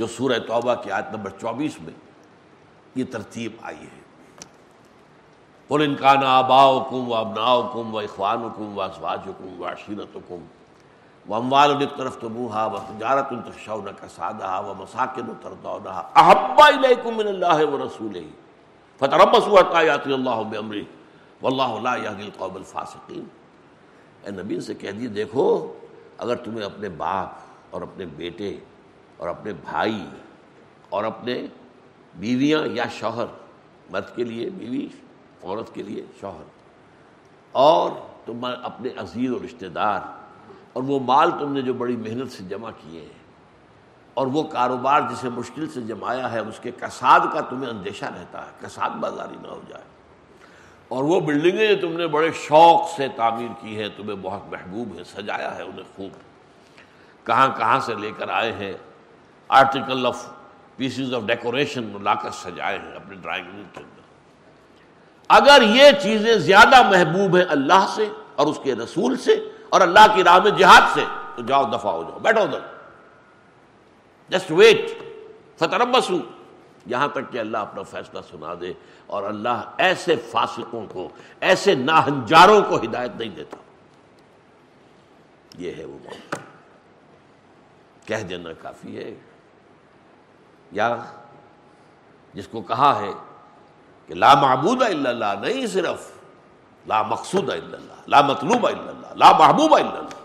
جو سورہ توبہ کی آیت نمبر چوبیس میں یہ ترتیب آئی ہے۔ قل ان کان آباؤکم و ابناؤکم و اخوان اخوانکم و ازواجکم و عشیرت عشیرتکم و اموال طرف تو اقترفتموها و تجارت تخشون کسادها و مساکن و ترضونها احب الیکم من اللہ و رسولہ فتربصوا حتى یاتی اللہ بامرہ واللہ لا یهدی القوم الفاسقین اے نبی سے کہہ دیے دیکھو، اگر تمہیں اپنے باپ اور اپنے بیٹے اور اپنے بھائی اور اپنے بیویاں یا شوہر، مرد کے لیے، بیوی، عورت کے لیے شوہر۔ اور تم اپنے عزیز و رشتہ دار، اور وہ مال تم نے جو بڑی محنت سے جمع کیے ہیں، اور وہ کاروبار جسے مشکل سے جمایا ہے، اس کے کساد کا تمہیں اندیشہ رہتا ہے، کساد بازاری نہ ہو جائے۔ اور وہ بلڈنگیں جو تم نے بڑے شوق سے تعمیر کی ہے تمہیں بہت محبوب ہے سجایا ہے انہیں خوب۔ کہاں کہاں سے لے کر آئے ہیں article of pieces of decoration لا کر سجائے ہیں اپنے ڈرائنگ روم کے اندر۔ اگر یہ چیزیں زیادہ محبوب ہیں اللہ سے اور اس کے رسول سے اور اللہ کی راہ میں جہاد سے، تو جاؤ دفاع ہو جاؤ، بیٹھو ادھر۔ جسٹ ویٹ فتربسو یہاں تک کہ اللہ اپنا فیصلہ سنا دے اور اللہ ایسے فاسقوں کو، ایسے ناہنجاروں کو ہدایت نہیں دیتا۔ یہ ہے وہ موقع۔ کہہ دینا کافی ہے۔ یا جس کو کہا ہے کہ لا معبود الا اللہ، نہیں صرف لا مقصود الا اللہ، لا مطلوب الا اللہ، لا محبوب الا اللہ۔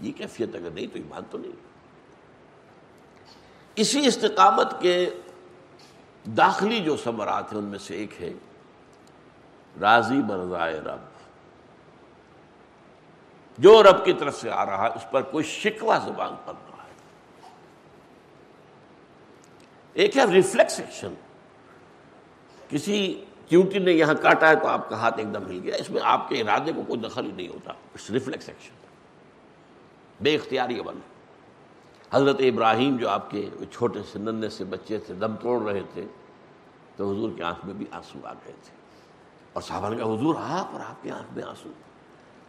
یہ کیفیت اگر نہیں تو ایمان تو نہیں۔ اسی استقامت کے داخلی جو ثمرات ہیں، ان میں سے ایک ہے راضی برضائے رب۔ جو رب کی طرف سے آ رہا ہے، اس پر کوئی شکوہ زبان پر رہا ہے ایک ہے ریفلیکس ایکشن کسی چیوٹی نے یہاں کاٹا ہے تو آپ کا ہاتھ ایک دم ہل گیا، اس میں آپ کے ارادے کو کوئی دخل ہی نہیں ہوتا ریفلیکس ایکشن بے اختیاری عمل. حضرت ابراہیم جو آپ کے چھوٹے سے ننے سے بچے تھے، دم توڑ رہے تھے، تو حضور کی آنکھ میں بھی آنسو آ گئے تھے. اور صاحب نے کہا، حضور، آپ اور آپ کی آنکھ میں آنسو.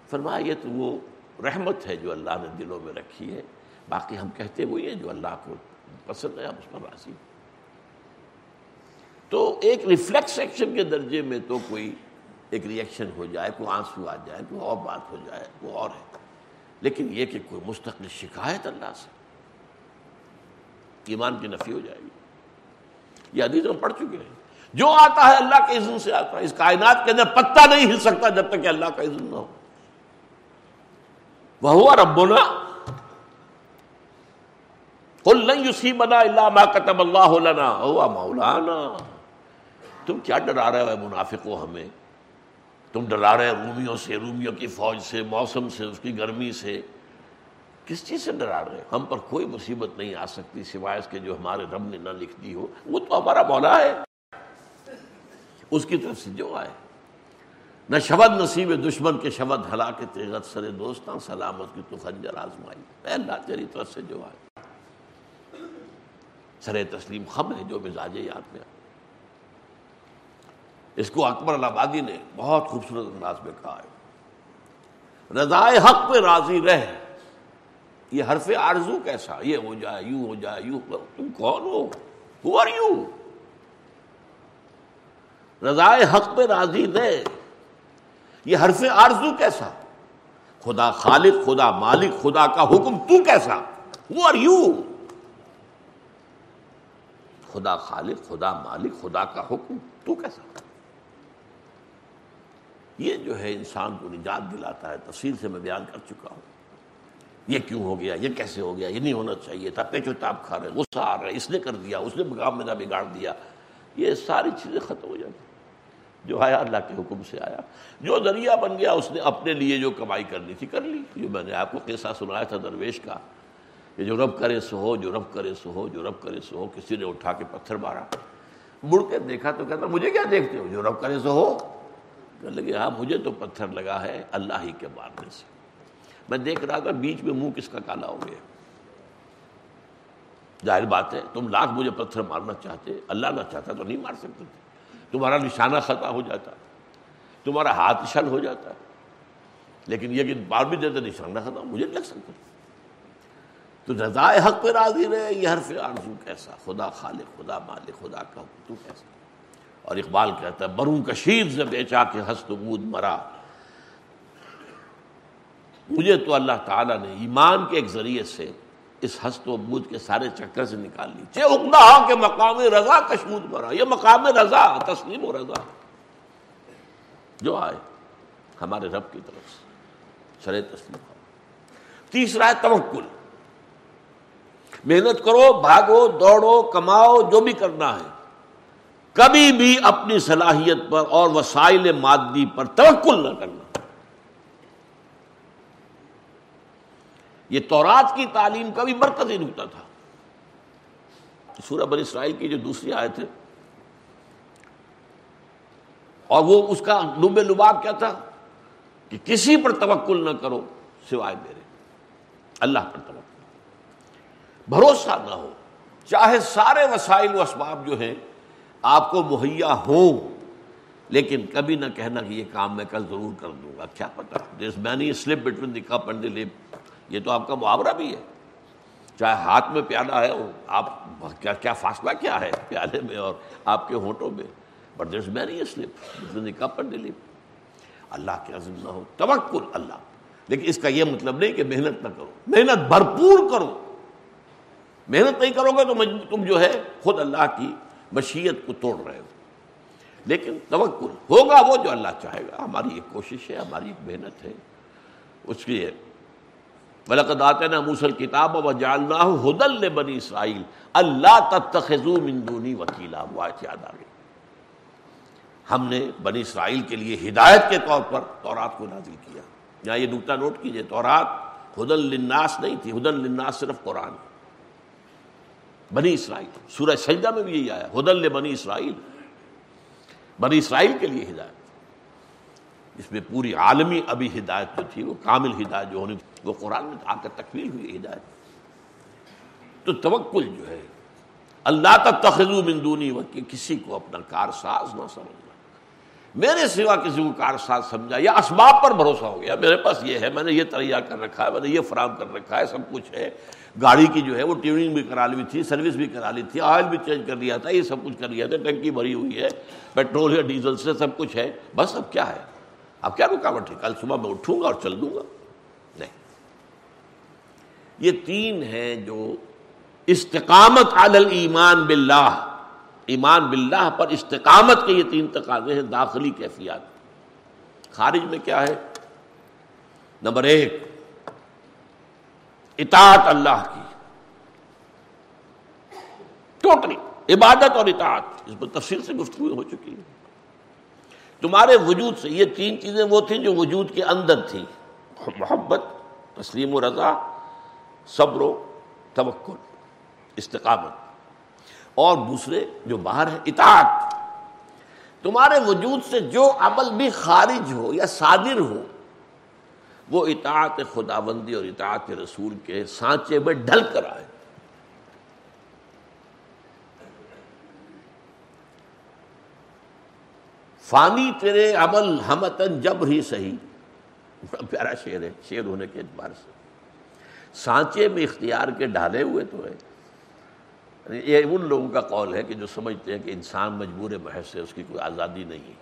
فرمایا، یہ تو وہ رحمت ہے جو اللہ نے دلوں میں رکھی ہے، باقی ہم کہتے وہی ہیں جو اللہ کو پسند ہے، ہم اس پر راضی تو ایک ریفلیکس ایکشن کے درجے میں تو کوئی ایک ریئیکشن ہو جائے، کوئی آنسو آ جائے، کوئی اور بات ہو جائے، کوئی اور ہے۔ لیکن یہ کہ کوئی مستقل شکایت اللہ سے، ایمان کی نفی ہو جائے گی۔ یہ حدیث ہم پڑھ چکے ہیں۔ جو آتا ہے اللہ کے عزم سے آتا ہے، اس کائنات کے اندر پتا نہیں ہل سکتا جب تک کہ اللہ کا عزم نہ ہو۔ وہ ہوا ربنا۔ قل لن يصيبنا الا ما كتب الله لنا هو مولانا۔ تم کیا ڈرا رہے ہو منافق ہمیں؟ تم ڈرا رہے رومیوں سے، رومیوں کی فوج سے، موسم سے، اس کی گرمی سے۔ کس چیز سے ڈرا رہے ہم پر کوئی مصیبت نہیں آ سکتی سوائے اس کے جو ہمارے رب نے نہ لکھ دی ہو۔ وہ تو ہمارا مولا ہے۔ اس کی طرف سے جو آئے۔ نہ شبد نصیب دشمن کے شبد ہلا کے تیغت سر دوستاں، سلامت کی تو خنجر آزمائی۔ اے اللہ، تیری طرف سے جو آئے۔ سر تسلیم خم ہے جو مزاج یاد میں آئے اس کو اکبر آبادی نے بہت خوبصورت انداز میں کہا ہے۔ رضائے حق پہ راضی رہ۔ یہ حرف آرزو کیسا؟ یہ ہو جائے، یوں ہو جائے، یوں تم کون ہو؟ ہو آر یو رضائے حق پہ راضی رہ۔ یہ حرف آرزو کیسا؟ خدا خالق، خدا مالک، خدا کا حکم تو کیسا؟ ہو آر یو خدا خالق، خدا مالک، خدا کا حکم تو کیسا؟ یہ جو ہے انسان کو نجات دلاتا ہے تفصیل سے میں بیان کر چکا ہوں۔ یہ کیوں ہو گیا؟ یہ کیسے ہو گیا؟ یہ نہیں ہونا چاہیے۔ تھا پیچو تاپ کھا رہے، غصہ آ رہا ہے، اس نے کر دیا، اس نے کام میرا بگاڑ دیا۔ یہ ساری چیزیں ختم ہو جاتی جو آیا اللہ کے حکم سے آیا۔ جو ذریعہ بن گیا، اس نے اپنے لیے جو کمائی کرنی تھی، کر لی۔ جو میں نے آپ کو قصہ سنایا تھا درویش کا، کہ جو رب کرے سو ہو، جو رب کرے سو ہو، جو رب کرے سو ہو، کسی نے اٹھا کے پتھر مارا۔ مڑ کے دیکھا تو کہتا، مجھے کیا دیکھتے ہو؟ جو رب کرے سو ہو۔ کہ لگے ہاں مجھے تو پتھر لگا ہے اللہ ہی کے مارنے سے۔ میں دیکھ رہا تھا بیچ میں منہ کس کا کالا ہو گیا۔ ظاہر بات ہے، تم لاکھ مجھے پتھر مارنا چاہتے، اللہ نہ چاہتا تو نہیں مار سکتے تھے۔ تمہارا نشانہ خطا ہو جاتا، تمہارا ہاتھ شل ہو جاتا۔ لیکن یہ کہ بار بھی دیتے نشانہ خطا، مجھے لگ سکتا۔ تو رضا حق پہ راضی رہے، یہ حرف آرزو کیسا خدا خالق، خدا مالک، خدا کا تو کیسا؟ اور اقبال کہتا ہے، بروں کشیر سے بیچا کے ہست بود مرا۔ مجھے تو اللہ تعالیٰ نے ایمان کے ایک ذریعے سے اس ہست و بود کے سارے چکر سے نکال لی۔ چے اقدا کے مقام رضا کشمود مرا۔ یہ مقام رضا، تسلیم و رضا۔ جو آئے ہمارے رب کی طرف سے شرح تسلیم تیسرا ہے توکل۔ محنت کرو، بھاگو، دوڑو، کماؤ، جو بھی کرنا ہے۔ کبھی بھی اپنی صلاحیت پر اور وسائل مادی پر توکل نہ کرنا۔ یہ تورات کی تعلیم کا بھی مرکزی نکتا تھا۔ سورہ بن اسرائیل کی جو دوسری آئے تھے اور وہ اس کا لب لباب کیا تھا؟ کہ کسی پر توکل نہ کرو سوائے میرے۔ اللہ پر توکل۔ بھروسہ نہ ہو، چاہے سارے وسائل و اسباب جو ہیں آپ کو مہیا ہوں، لیکن کبھی نہ کہنا کہ یہ کام میں کل ضرور کر دوں گا۔ کیا پتا؟ This many slip between the cup and the lip یہ تو آپ کا محاورہ بھی ہے۔ چاہے ہاتھ میں پیالہ ہے، آپ کیا کیا فاصلہ کیا ہے پیالے میں اور آپ کے ہونٹوں میں؟ But this many slip between the cup and the lip اللہ کے عزم نہ ہو۔ توکل اللہ۔ لیکن اس کا یہ مطلب نہیں کہ محنت نہ کرو۔ محنت بھرپور کرو۔ محنت نہیں کرو گے تو تم جو ہے خود اللہ کی مشیت کو توڑ رہے ہو۔ لیکن توکل ہوگا وہ جو اللہ چاہے گا۔ ہماری ایک کوشش ہے، ہماری ایک محنت ہے۔ اس لیے بلکہ آتے نا موسل کتاب و جالنا ہدل بنی اسرائیل اللہ تخذو مندونی وکیلا وہ یاد آ گئی۔ ہم نے بنی اسرائیل کے لیے ہدایت کے طور پر تورات کو نازل کیا۔ یہاں یہ نقطہ نوٹ کیجیے، تورات ہدل للناس نہیں تھی۔ ہدل للناس صرف قرآن۔ بنی اسرائیل۔ سورہ سجدہ میں بھی یہی آیا، ہدل بنی اسرائیل۔ بنی اسرائیل کے لیے ہدایت۔ اس میں پوری عالمی ابھی ہدایت جو تھی، وہ کامل ہدایت جو ہونی تھی، وہ قرآن میں آ کر تکمیل ہوئی، ہدایت۔ تو توکل جو ہے، اللہ تک من دونی وقت کسی کو اپنا کار ساز نہ سمجھ میرے سوا کسی کو کار ساز سمجھا یا اسباب پر بھروسہ ہو گیا، میرے پاس یہ ہے، میں نے یہ تیار کر رکھا ہے، میں نے یہ فراہم کر رکھا ہے، سب کچھ ہے۔ گاڑی کی جو ہے، وہ ٹیوننگ بھی کرا لی تھی، سروس بھی کرا لی تھی، آئل بھی چینج کر لیا تھا، یہ سب کچھ کر لیا تھا ٹنکی بھری ہوئی ہے، پیٹرول یا ڈیزل سے سب کچھ ہے۔ بس اب کیا ہے؟ اب کیا رکاوٹ ہے؟ کل صبح میں اٹھوں گا اور چل دوں گا۔ نہیں۔ یہ تین ہیں جو استقامت علی ایمان باللہ۔ ایمان باللہ پر استقامت کے یہ تین تقاضے ہیں، داخلی کیفیات۔ خارج میں کیا ہے؟ نمبر ایک، اطاعت اللہ کی۔ ٹوٹلی، عبادت اور اطاعت۔ اس پر تفصیل سے گفتگو ہو چکی ہے۔ تمہارے وجود سے، یہ تین چیزیں وہ تھیں جو وجود کے اندر تھی محبت، تسلیم و رضا، صبر و توکل، استقامت۔ اور دوسرے جو باہر ہے اطاعت۔ تمہارے وجود سے جو عمل بھی خارج ہو یا صادر ہو، وہ اطاعت خدا بندی اور اطاعت رسول کے سانچے میں ڈھل کر آئے۔ فانی تیرے عمل ہمتن جب ہی صحیح۔ بڑا پیارا شعر ہے، شعر ہونے کے اعتبار سے۔ سانچے میں اختیار کے ڈھالے ہوئے تو ہے۔ یہ ان لوگوں کا قول ہے کہ جو سمجھتے ہیں کہ انسان مجبور محض سے اس کی کوئی آزادی نہیں ہے،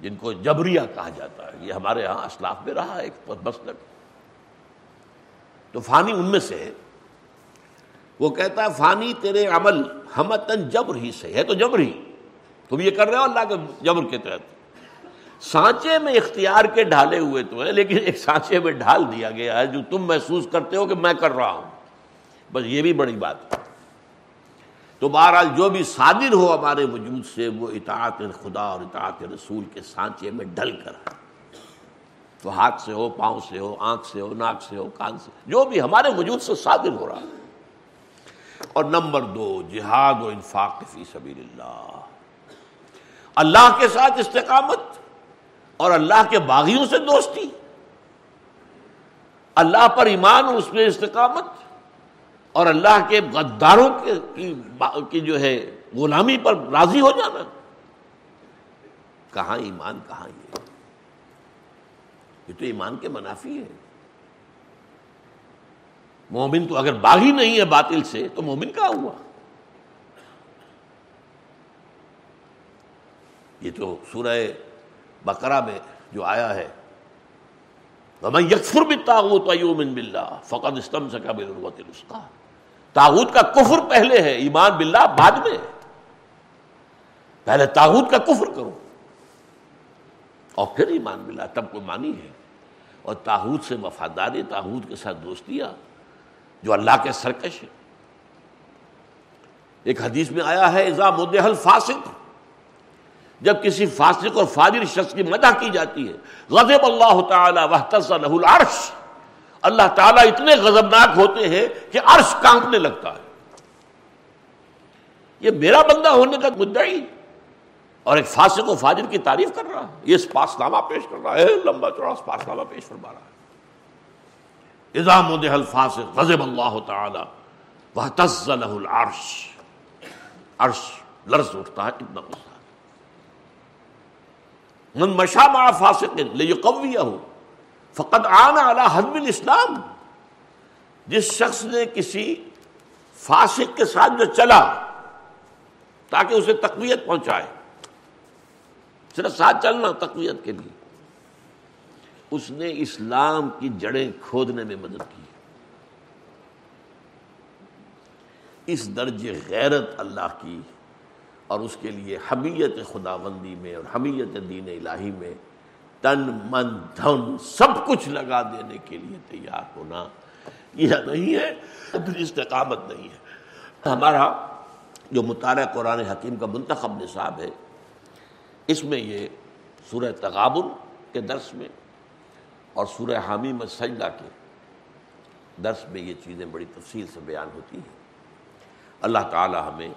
جن کو جبریہ کہا جاتا ہے، یہ ہمارے ہاں اسلاف میں رہا ایک مسلک۔ تو فانی ان میں سے ہے۔ وہ کہتا ہے، فانی تیرے عمل ہمتن جبر ہی سے ہے تو جبر ہی۔ تم یہ کر رہے ہو اللہ کے جبر کے تحت۔ سانچے میں اختیار کے ڈھالے ہوئے تو ہے لیکن ایک سانچے میں ڈھال دیا گیا ہے جو تم محسوس کرتے ہو کہ میں کر رہا ہوں۔ بس یہ بھی بڑی بات ہے۔ تو بہرحال جو بھی صادر ہو ہمارے وجود سے، وہ اطاعت خدا اور اطاعت رسول کے سانچے میں ڈل کر۔ تو ہاتھ سے ہو، پاؤں سے ہو، آنکھ سے ہو، ناک سے ہو، کان سے۔ جو بھی ہمارے وجود سے صادر ہو رہا۔ ہے اور نمبر دو، جہاد و انفاق فی سبیل اللہ۔ اللہ کے ساتھ استقامت اور اللہ کے باغیوں سے دوستی۔ اللہ پر ایمان اس میں استقامت۔ اور اللہ کے غداروں کی جو ہے غلامی پر راضی ہو جانا۔ کہاں ایمان، کہاں یہ؟ یہ تو ایمان کے منافی ہے مومن تو اگر باغی نہیں ہے باطل سے، تو مومن کہاں ہوا؟ یہ تو سورہ بقرہ میں جو آیا ہے۔ یکفر بھی تاغوت بلّہ فقط استم سے کا تاغوت کا کفر پہلے ہے، ایمان باللہ بعد میں۔ پہلے تاغوت کا کفر کرو۔ اور پھر ایمان ملا تب کوئی مانی ہے۔ اور تاحود سے وفاداری تاحود کے ساتھ دوستیاں، جو اللہ کے سرکش ہے ایک حدیث میں آیا ہے مدحل فاسق جب کسی فاسق اور فاضر شخص کی مدح کی جاتی ہے، غضب اللہ تعالی له العرش۔ اللہ تعالیٰ اتنے غضبناک ہوتے ہیں کہ عرش کانپنے لگتا ہے۔ یہ میرا بندہ ہونے کا مدعی اور ایک فاسق و فاجر کی تعریف کر رہا ہے۔ یہ اسپاس نامہ پیش کر رہا ہے۔ لمبا چوڑا اسپاس نامہ پیش فرما رہا ہے۔ اظام و دہل فاسق غزب اللہ تعالی وہ له العرش۔ عرش لرز اٹھتا ہے، اتنا غصہ من مشا مع فاسق لیقویہ فقد آنا علی حدم الاسلام۔ جس شخص نے کسی فاسق کے ساتھ جو چلا، تاکہ اسے تقویت پہنچائے۔ صرف ساتھ چلنا، تقویت کے لیے۔ اس نے اسلام کی جڑیں کھودنے میں مدد کی۔ اس درج غیرت اللہ کی اور اس کے لیے حمیت خدا بندی میں اور حمیت دین الہی میں تن من دھن سب کچھ لگا دینے کے لیے تیار ہونا یہ نہیں ہے پھر استقامت نہیں ہے۔ ہمارا جو مطالعہ قرآن حکیم کا منتخب نصاب ہے، اس میں یہ سورہ تغابن کے درس میں اور سورہ حامی میں سجدہ کے درس میں یہ چیزیں بڑی تفصیل سے بیان ہوتی ہیں۔ اللہ تعالی ہمیں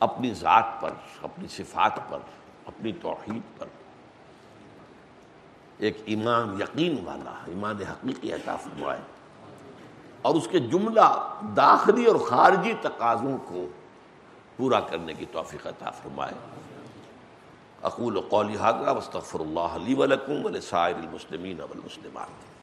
اپنی ذات پر، اپنی صفات پر، اپنی توحید پر ایک ایمان یقین والا، ایمان حقیقی عطا فرمائے۔ اور اس کے جملہ داخلی اور خارجی تقاضوں کو پورا کرنے کی توفیق عطا فرمائے۔ اقول قولی حاضرہ وصطفر اللہ علی ولکم ولسائر المسلمین والمسلمات۔